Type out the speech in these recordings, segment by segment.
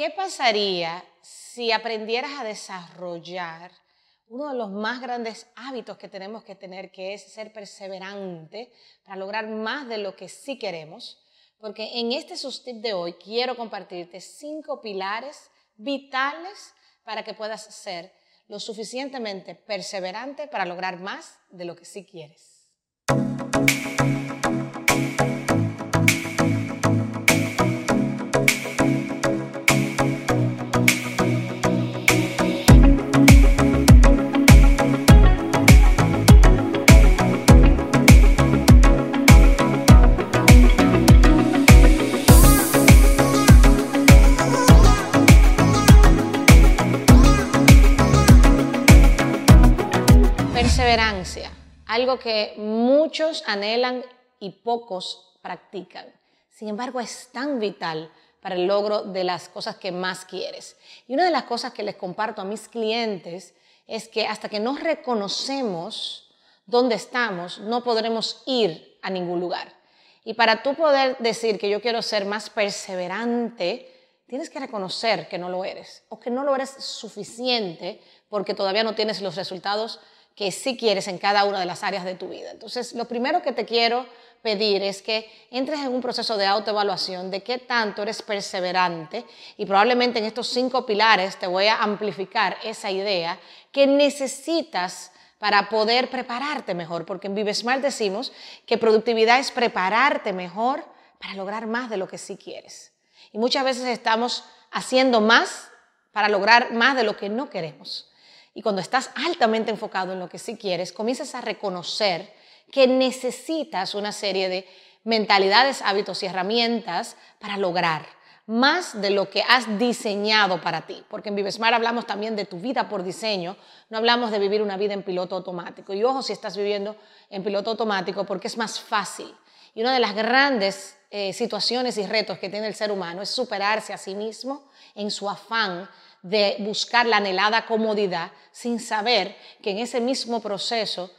¿qué pasaría si aprendieras a desarrollar uno de los más grandes hábitos que tenemos que tener, que es ser perseverante para lograr más de lo que sí queremos? Porque en este sustip de hoy quiero compartirte cinco pilares vitales para que puedas ser lo suficientemente perseverante para lograr más de lo que sí quieres. Algo que muchos anhelan y pocos practican. Sin embargo, es tan vital para el logro de las cosas que más quieres. Y una de las cosas que les comparto a mis clientes es que hasta que no reconocemos dónde estamos, no podremos ir a ningún lugar. Y para tú poder decir que yo quiero ser más perseverante, tienes que reconocer que no lo eres o que no lo eres suficiente porque todavía no tienes los resultados que sí quieres en cada una de las áreas de tu vida. Entonces, lo primero que te quiero pedir es que entres en un proceso de autoevaluación de qué tanto eres perseverante y probablemente en estos cinco pilares te voy a amplificar esa idea que necesitas para poder prepararte mejor, porque en Vive Smart decimos que productividad es prepararte mejor para lograr más de lo que sí quieres. Y muchas veces estamos haciendo más para lograr más de lo que no queremos. Y cuando estás altamente enfocado en lo que sí quieres, comienzas a reconocer que necesitas una serie de mentalidades, hábitos y herramientas para lograr más de lo que has diseñado para ti. Porque en Vivesmar hablamos también de tu vida por diseño, no hablamos de vivir una vida en piloto automático. Y ojo si estás viviendo en piloto automático porque es más fácil. Y una de las grandes eh, situaciones y retos que tiene el ser humano es superarse a sí mismo en su afán de buscar la anhelada comodidad sin saber que en ese mismo proceso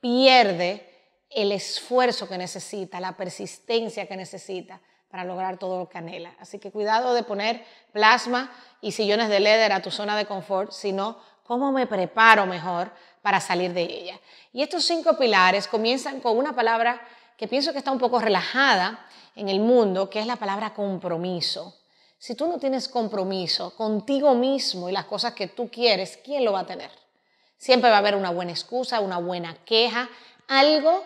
pierde el esfuerzo que necesita, la persistencia que necesita para lograr todo lo que anhela. Así que cuidado de poner plasma y sillones de leather a tu zona de confort, sino cómo me preparo mejor para salir de ella. Y estos cinco pilares comienzan con una palabra que pienso que está un poco relajada en el mundo, que es la palabra compromiso. Si tú no tienes compromiso contigo mismo y las cosas que tú quieres, ¿quién lo va a tener? Siempre va a haber una buena excusa, una buena queja, algo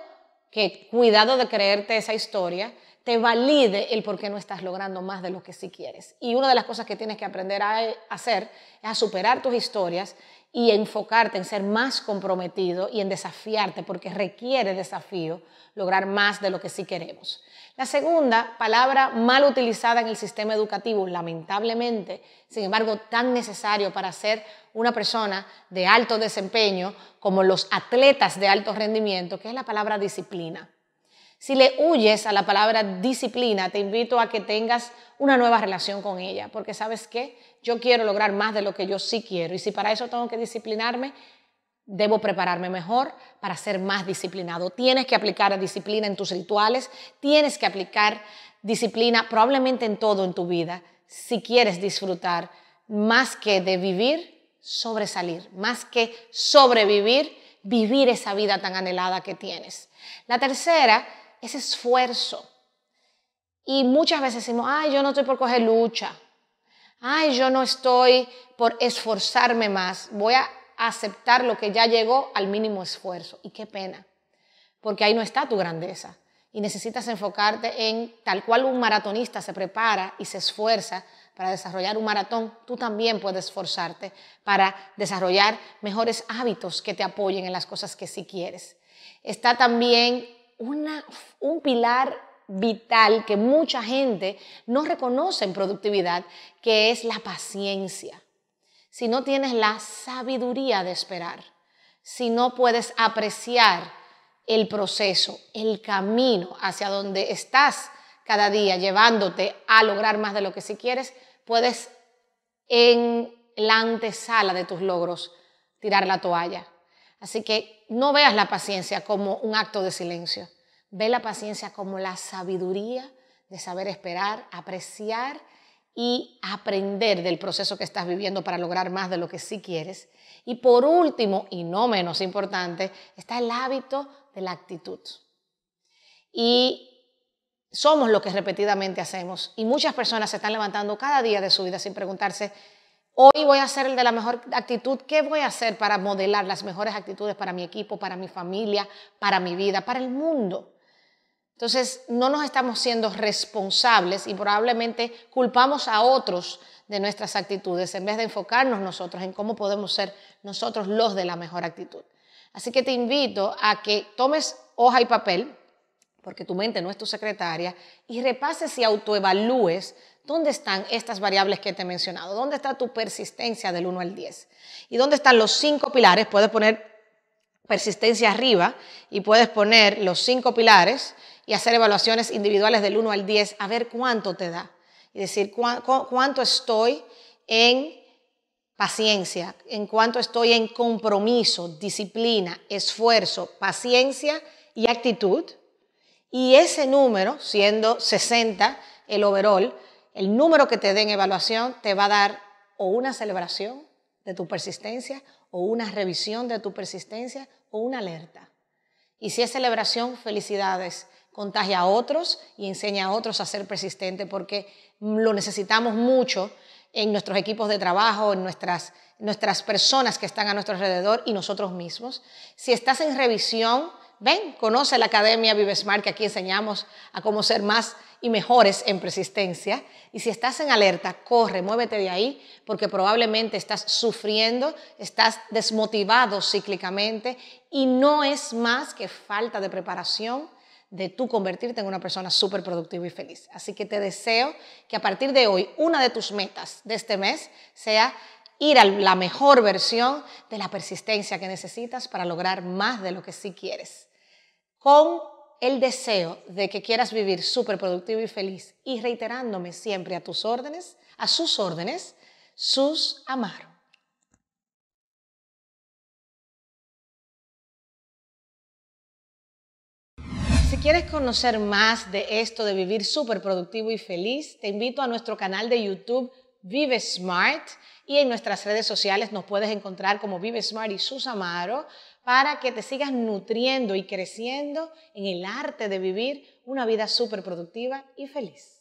que, cuidado de creerte esa historia, te valide el por qué no estás logrando más de lo que sí quieres. Y una de las cosas que tienes que aprender a hacer es a superar tus historias y enfocarte en ser más comprometido y en desafiarte, porque requiere desafío lograr más de lo que sí queremos. La segunda, palabra mal utilizada en el sistema educativo, lamentablemente, sin embargo, tan necesario para ser una persona de alto desempeño como los atletas de alto rendimiento, que es la palabra disciplina. Si le huyes a la palabra disciplina, te invito a que tengas una nueva relación con ella, porque sabes qué, yo quiero lograr más de lo que yo sí quiero, y si para eso tengo que disciplinarme, Debo prepararme mejor para ser más disciplinado. Tienes que aplicar disciplina en tus rituales, tienes que aplicar disciplina probablemente en todo en tu vida si quieres disfrutar más que de vivir, sobresalir, más que sobrevivir, vivir esa vida tan anhelada que tienes. La tercera es esfuerzo. Y muchas veces decimos, ay, yo no estoy por coger lucha. Ay, yo no estoy por esforzarme más. Voy a aceptar lo que ya llegó al mínimo esfuerzo. Y qué pena, porque ahí no está tu grandeza. Y necesitas enfocarte en tal cual un maratonista se prepara y se esfuerza para desarrollar un maratón, tú también puedes esforzarte para desarrollar mejores hábitos que te apoyen en las cosas que sí quieres. Está también un pilar vital que mucha gente no reconoce en productividad, que es la paciencia si no tienes la sabiduría de esperar, si no puedes apreciar el proceso, el camino hacia donde estás cada día llevándote a lograr más de lo que si quieres, puedes en la antesala de tus logros tirar la toalla. Así que no veas la paciencia como un acto de silencio, ve la paciencia como la sabiduría de saber esperar, apreciar y aprender del proceso que estás viviendo para lograr más de lo que sí quieres. Y por último, y no menos importante, está el hábito de la actitud. Y somos lo que repetidamente hacemos. Y muchas personas se están levantando cada día de su vida sin preguntarse, hoy voy a hacer el de la mejor actitud, ¿qué voy a hacer para modelar las mejores actitudes para mi equipo, para mi familia, para mi vida, para el mundo? Entonces, no nos estamos siendo responsables y probablemente culpamos a otros de nuestras actitudes en vez de enfocarnos nosotros en cómo podemos ser nosotros los de la mejor actitud. Así que te invito a que tomes hoja y papel, porque tu mente no es tu secretaria, y repases y autoevalúes dónde están estas variables que te he mencionado, dónde está tu persistencia del 1 al 10 y dónde están los cinco pilares. Puedes poner persistencia arriba y puedes poner los cinco pilares y hacer evaluaciones individuales del 1 al 10 a ver cuánto te da y decir cuánto estoy en paciencia, en cuánto estoy en compromiso, disciplina, esfuerzo, paciencia y actitud. Y ese número, siendo 60 el overall, el número que te den evaluación te va a dar o una celebración de tu persistencia, o una revisión de tu persistencia, o una alerta. Y si es celebración, felicidades contagia a otros y enseña a otros a ser persistente porque lo necesitamos mucho en nuestros equipos de trabajo, en nuestras, nuestras personas que están a nuestro alrededor y nosotros mismos. Si estás en revisión, ven, conoce la Academia Vive Smart que aquí enseñamos a cómo ser más y mejores en persistencia. Y si estás en alerta, corre, muévete de ahí, porque probablemente estás sufriendo, estás desmotivado cíclicamente y no es más que falta de preparación de tú convertirte en una persona súper productiva y feliz. Así que te deseo que a partir de hoy una de tus metas de este mes sea ir a la mejor versión de la persistencia que necesitas para lograr más de lo que sí quieres. Con el deseo de que quieras vivir súper productivo y feliz y reiterándome siempre a tus órdenes, a sus órdenes, sus amaros. Si quieres conocer más de esto de vivir súper productivo y feliz, te invito a nuestro canal de YouTube Vive Smart y en nuestras redes sociales nos puedes encontrar como Vive Smart y Susamaro para que te sigas nutriendo y creciendo en el arte de vivir una vida súper productiva y feliz.